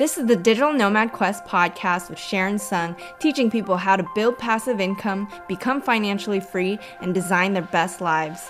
This is the Digital Nomad Quest podcast with Sharon Tseung, teaching people how to build passive income, become financially free, and design their best lives.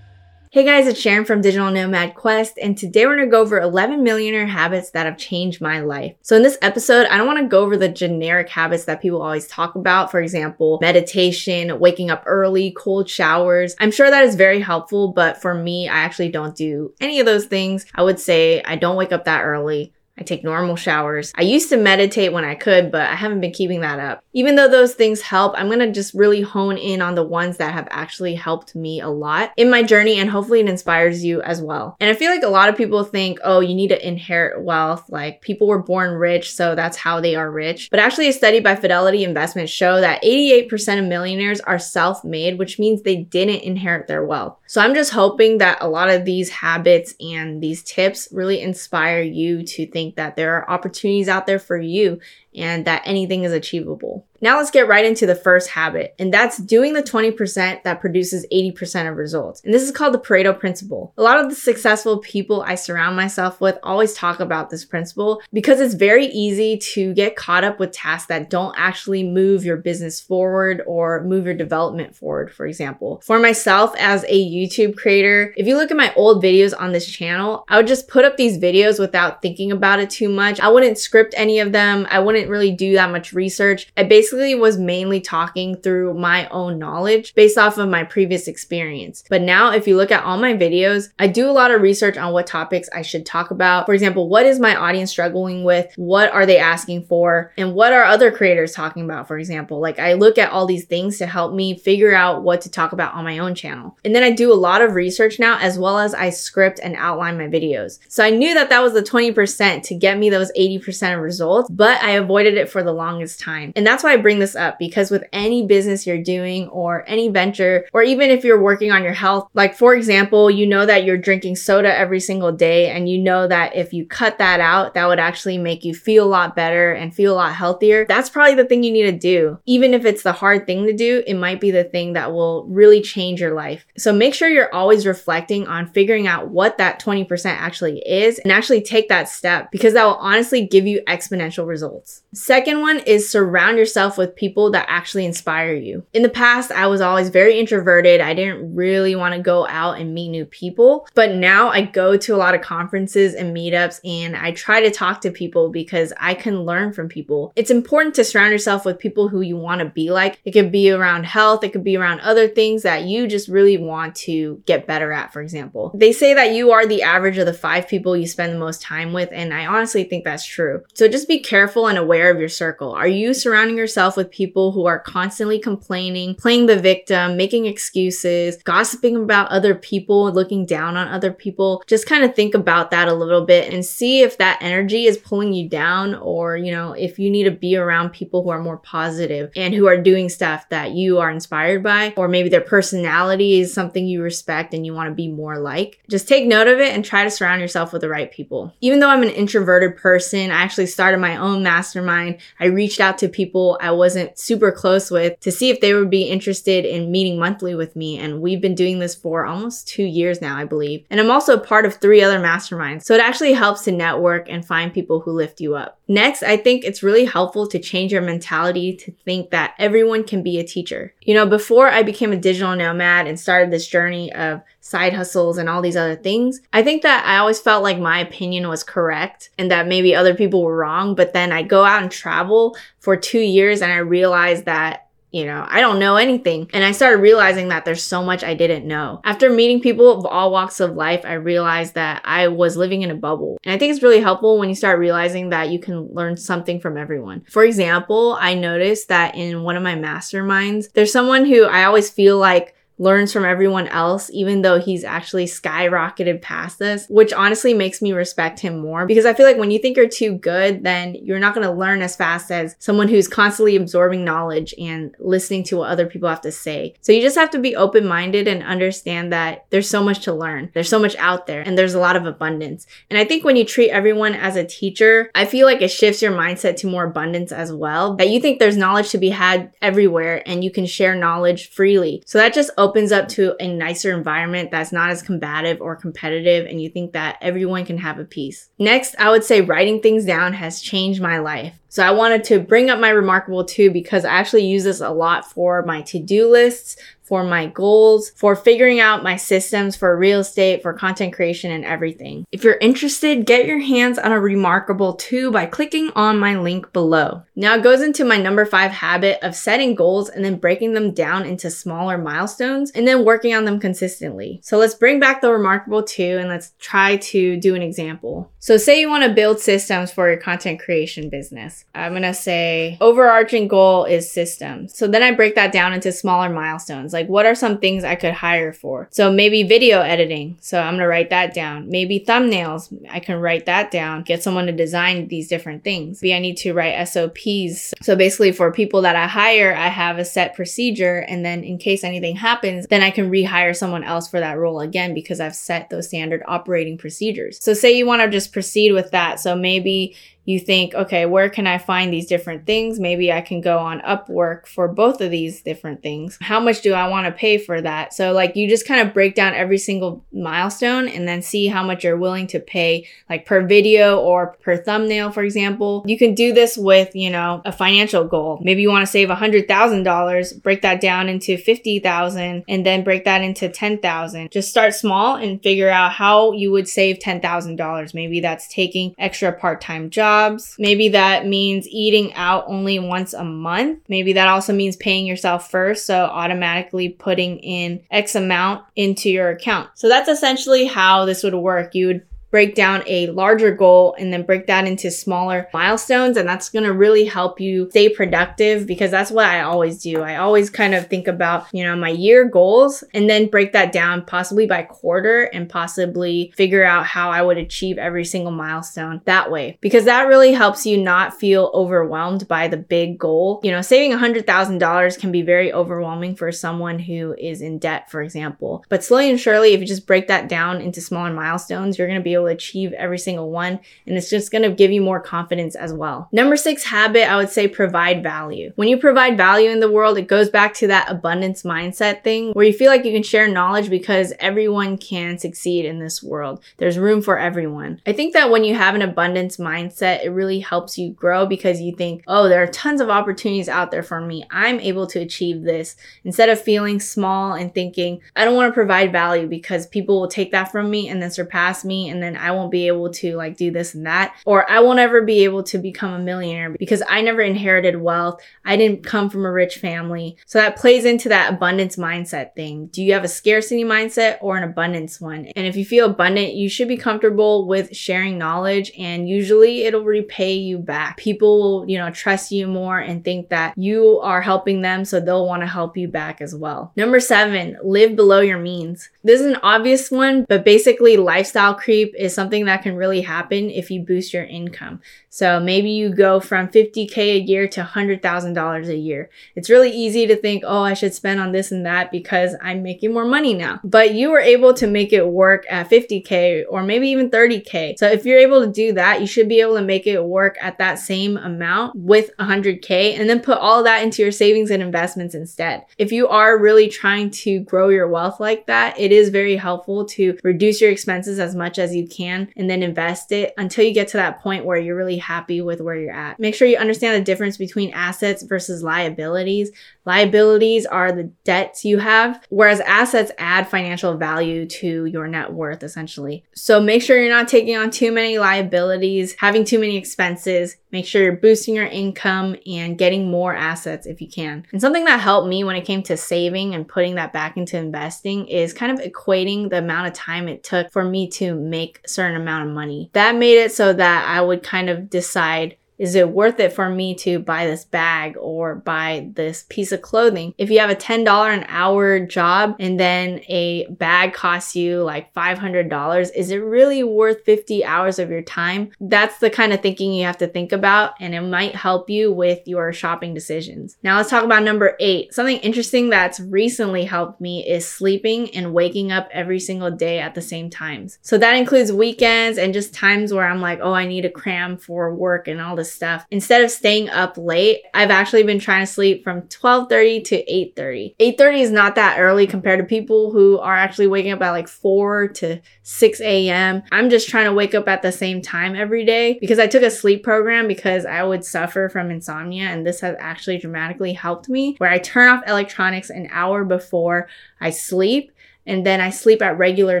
Hey guys, it's Sharon from Digital Nomad Quest, and today we're gonna go over 11 millionaire habits that have changed my life. So, in this episode, I don't wanna go over the generic habits that people always talk about. For example, meditation, waking up early, cold showers. I'm sure that is very helpful, but for me, I actually don't do any of those things. I would say I don't wake up that early. I take normal showers. I used to meditate when I could, but I haven't been keeping that up. Even though those things help, I'm gonna just really hone in on the ones that have actually helped me a lot in my journey and hopefully it inspires you as well. And I feel like a lot of people think, oh, you need to inherit wealth. Like people were born rich, so that's how they are rich. But actually, a study by Fidelity Investments show that 88% of millionaires are self made, which means they didn't inherit their wealth. So I'm just hoping that a lot of these habits and these tips really inspire you to think think that there are opportunities out there for you and that anything is achievable. Now let's get right into the first habit, and that's doing the 20% that produces 80% of results. And this is called the Pareto principle. A lot of the successful people I surround myself with always talk about this principle because it's very easy to get caught up with tasks that don't actually move your business forward or move your development forward, for example. For myself as a YouTube creator, if you look at my old videos on this channel, I would just put up these videos without thinking about it too much. I wouldn't script any of them. I wouldn't really do that much research. I basically was mainly talking through my own knowledge based off of my previous experience. But now, if you look at all my videos, I do a lot of research on what topics I should talk about. For example, what is my audience struggling with? What are they asking for? And what are other creators talking about, for example? Like I look at all these things to help me figure out what to talk about on my own channel. And then I do a lot of research now as well as I script and outline my videos. So I knew that that was the 20% to get me those 80% of results, but I avoided it for the longest time. And that's why bring this up because with any business you're doing or any venture, or even if you're working on your health, like for example, you know that you're drinking soda every single day and you know that if you cut that out, that would actually make you feel a lot better and feel a lot healthier. That's probably the thing you need to do. Even if it's the hard thing to do, it might be the thing that will really change your life. So make sure you're always reflecting on figuring out what that 20% actually is and actually take that step because that will honestly give you exponential results. Second one is surround yourself with people that actually inspire you. In the past, I was always very introverted. I didn't really want to go out and meet new people. But now I go to a lot of conferences and meetups and I try to talk to people because I can learn from people. It's important to surround yourself with people who you want to be like. It could be around health, it could be around other things that you just really want to get better at, for example. They say that you are the average of the five people you spend the most time with, and I honestly think that's true. So just be careful and aware aware of your circle? Are you surrounding yourself with people who are constantly complaining, playing the victim, making excuses, gossiping about other people, looking down on other people? Just kind of think about that a little bit and see if that energy is pulling you down or, you know, if you need to be around people who are more positive and who are doing stuff that you are inspired by, or maybe their personality is something you respect and you want to be more like. Just take note of it and try to surround yourself with the right people. Even though I'm an introverted person, I actually started my own mastermind. I reached out to people wasn't super close with to see if they would be interested in meeting monthly with me. And we've been doing this for almost two years now, I believe. And I'm also part of three other masterminds. So it actually helps to network and find people who lift you up. Next, I think it's really helpful to change your mentality to think that everyone can be a teacher. You know, before I became a digital nomad and started this journey of side hustles and all these other things, I think that I always felt like my opinion was correct and that maybe other people were wrong. But then I go out and travel for two years and I realized that you know, I don't know anything. And I started realizing that there's so much I didn't know. After meeting people of all walks of life, I realized that I was living in a bubble. And I think it's really helpful when you start realizing that you can learn something from everyone. For example, I noticed that in one of my masterminds, there's someone who I always feel like learns from everyone else, even though he's actually skyrocketed past this, which honestly makes me respect him more because I feel like when you think you're too good, then you're not going to learn as fast as someone who's constantly absorbing knowledge and listening to what other people have to say. So you just have to be open minded and understand that there's so much to learn. There's so much out there and there's a lot of abundance. And I think when you treat everyone as a teacher, I feel like it shifts your mindset to more abundance as well. That you think there's knowledge to be had everywhere and you can share knowledge freely. So that just opens opens up to a nicer environment that's not as combative or competitive, and you think that everyone can have a piece. Next, I would say writing things down has changed my life. So I wanted to bring up my Remarkable 2 because I actually use this a lot for my to-do lists, for my goals, for figuring out my systems for real estate, for content creation and everything. If you're interested, get your hands on a Remarkable 2 by clicking on my link below. Now it goes into my number five habit of setting goals and then breaking them down into smaller milestones and then working on them consistently. So let's bring back the Remarkable 2 and let's try to do an example. So say you want to build systems for your content creation business. I'm going to say overarching goal is systems. So then I break that down into smaller milestones. Like, what are some things I could hire for? So maybe video editing. So I'm going to write that down. Maybe thumbnails. I can write that down. Get someone to design these different things. Maybe I need to write SOPs. So basically, for people that I hire, I have a set procedure. And then in case anything happens, then I can rehire someone else for that role again because I've set those standard operating procedures. So say you want to just proceed with that. So maybe you think, okay, where can I find these different things? Maybe I can go on Upwork for both of these different things. How much do I want to pay for that? So, like, you just kind of break down every single milestone and then see how much you're willing to pay, like per video or per thumbnail, for example. You can do this with, you know, a financial goal. Maybe you want to save $100,000, break that down into 50,000 and then break that into 10,000. Just start small and figure out how you would save $10,000. Maybe that's taking extra part-time jobs jobs. Maybe that means eating out only once a month. Maybe that also means paying yourself first. So automatically putting in X amount into your account. So that's essentially how this would work. You would break down a larger goal and then break that into smaller milestones. And that's going to really help you stay productive because that's what I always do. I always kind of think about, you know, my year goals and then break that down possibly by quarter and possibly figure out how I would achieve every single milestone that way because that really helps you not feel overwhelmed by the big goal. You know, saving $100,000 can be very overwhelming for someone who is in debt, for example. But slowly and surely, if you just break that down into smaller milestones, you're going to be achieve every single one. And it's just going to give you more confidence as well. Number six habit, I would say provide value. When you provide value in the world, it goes back to that abundance mindset thing where you feel like you can share knowledge because everyone can succeed in this world. There's room for everyone. I think that when you have an abundance mindset, it really helps you grow because you think, oh, there are tons of opportunities out there for me. I'm able to achieve this instead of feeling small and thinking, I don't want to provide value because people will take that from me and then surpass me and then then I won't be able to like do this and that. Or I won't ever be able to become a millionaire because I never inherited wealth. I didn't come from a rich family. So that plays into that abundance mindset thing. Do you have a scarcity mindset or an abundance one? And if you feel abundant, you should be comfortable with sharing knowledge and usually it'll repay you back. People will, you know, trust you more and think that you are helping them so they'll want to help you back as well. Number seven, live below your means. This is an obvious one, but basically lifestyle creep is something that can really happen if you boost your income. So maybe you go from 50K a year to $100,000 a year. It's really easy to think, oh, I should spend on this and that because I'm making more money now. But you were able to make it work at 50K or maybe even 30K. So if you're able to do that, you should be able to make it work at that same amount with 100K and then put all that into your savings and investments instead. If you are really trying to grow your wealth like that, it is very helpful to reduce your expenses as much as you can and then invest it until you get to that point where you're really happy with where you're at. Make sure you understand the difference between assets versus liabilities. Liabilities are the debts you have, whereas assets add financial value to your net worth essentially. So make sure you're not taking on too many liabilities, having too many expenses. Make sure you're boosting your income and getting more assets if you can. And something that helped me when it came to saving and putting that back into investing is kind of equating the amount of time it took for me to make certain amount of money. That made it so that I would kind of decide is it worth it for me to buy this bag or buy this piece of clothing? If you have a $10 an hour job and then a bag costs you like $500, is it really worth 50 hours of your time? That's the kind of thinking you have to think about and it might help you with your shopping decisions. Now let's talk about number eight. Something interesting that's recently helped me is sleeping and waking up every single day at the same times. So that includes weekends and just times where I'm like, oh, I need to cram for work and all this this stuff. Instead of staying up late, I've actually been trying to sleep from 12:30 to 8:30. 8:30 is not that early compared to people who are actually waking up at like 4 to 6 a.m. I'm just trying to wake up at the same time every day because I took a sleep program because I would suffer from insomnia and this has actually dramatically helped me where I turn off electronics an hour before I sleep and then I sleep at regular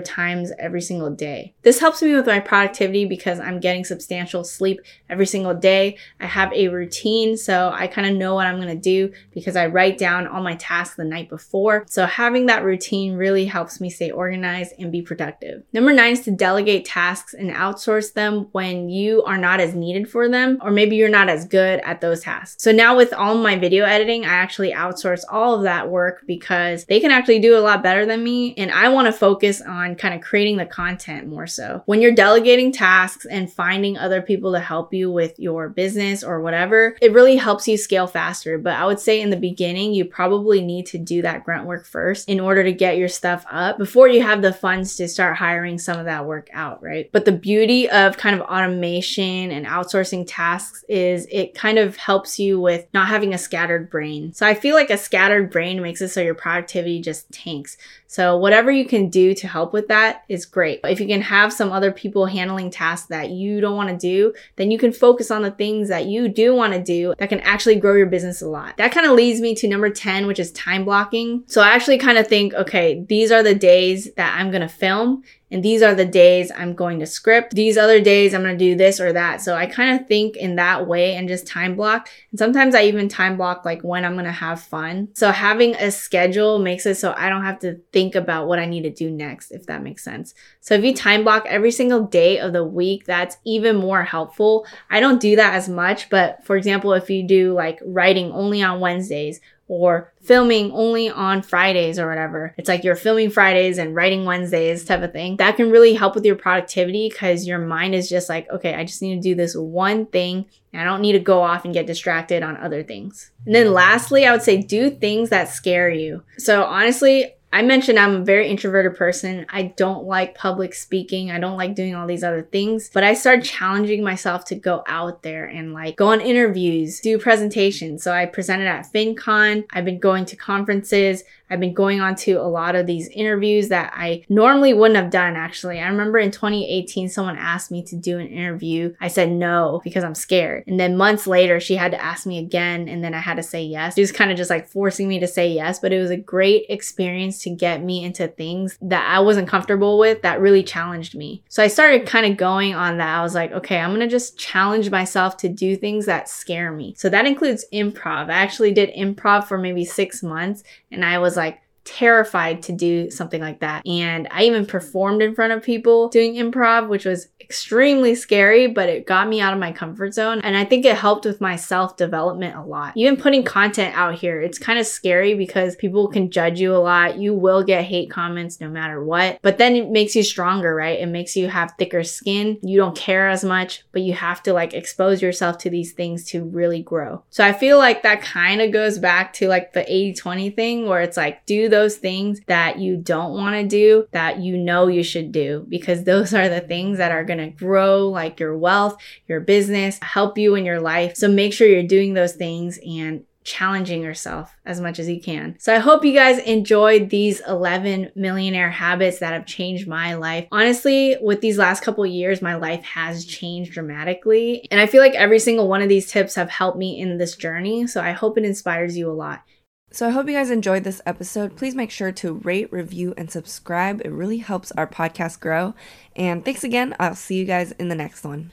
times every single day. This helps me with my productivity because I'm getting substantial sleep every single day. I have a routine, so I kind of know what I'm to do because I write down all my tasks the night before. So having that routine really helps me stay organized and be productive. Number nine is to delegate tasks and outsource them when you are not as needed for them, or maybe you're not as good at those tasks. So now with all my video editing, I actually outsource all of that work because they can actually do a lot better than me and I want to focus on kind of creating the content more so. When you're delegating tasks and finding other people to help you with your business or whatever, it really helps you scale faster. But I would say in the beginning, you probably need to do that grunt work first in order to get your stuff up before you have the funds to start hiring some of that work out, right? But the beauty of kind of automation and outsourcing tasks is it kind of helps you with not having a scattered brain. So I feel like a scattered brain makes it so your productivity just tanks. So whatever you can do to help with that is great. If you can have some other people handling tasks that you don't want to do, then you can focus on the things that you do want to do that can actually grow your business a lot. That kind of leads me to number 10, which is time blocking. So I actually kind of think, okay, these are the days that I'm going to film and these are the days I'm going to script. These other days I'm going to do this or that. So I kind of think in that way and just time block. And sometimes I even time block like when I'm going to have fun. So having a schedule makes it so I don't have to think about what I need to do next, if that makes sense. So if you time block every single day of the week, that's even more helpful. I don't do that as much, but for example, if you do like writing only on Wednesdays or filming only on Fridays or whatever. It's like you're filming Fridays and writing Wednesdays type of thing. That can really help with your productivity because your mind is just like, okay, I just need to do this one thing. I don't need to go off and get distracted on other things. And then lastly, I would say do things that scare you. So honestly, I mentioned I'm a very introverted person. I don't like public speaking. I don't like doing all these other things. But I started challenging myself to go out there and like go on interviews, do presentations. So I presented at FinCon. I've been going to conferences. I've been going on to a lot of these interviews that I normally wouldn't have done actually. I remember in 2018, someone asked me to do an interview. I said no because I'm scared. And then months later, she had to ask me again and then I had to say yes. She was kind of just like forcing me to say yes, but it was a great experience to get me into things that I wasn't comfortable with that really challenged me. So I started kind of going on that. I was like, okay, I'm going to just challenge myself to do things that scare me. So that includes improv. I actually did improv for maybe six months and I was terrified to do something like that. And I even performed in front of people doing improv, which was extremely scary, but it got me out of my comfort zone. And I think it helped with my self development a lot. Even putting content out here, it's kind of scary because people can judge you a lot. You will get hate comments no matter what, but then it makes you stronger, right? It makes you have thicker skin. You don't care as much, but you have to like expose yourself to these things to really grow. So I feel like that kind of goes back to like the 80 20 thing where it's like, do those things that you don't want to do that you know you should do because those are the things that are going to grow like your wealth, your business, help you in your life. So make sure you're doing those things and challenging yourself as much as you can. So I hope you guys enjoyed these 11 millionaire habits that have changed my life. Honestly, with these last couple years, my life has changed dramatically. And I feel like every single one of these tips have helped me in this journey. So I hope it inspires you a lot. So I hope you guys enjoyed this episode. Please make sure to rate, review, and subscribe. It really helps our podcast grow. And thanks again. I'll see you guys in the next one.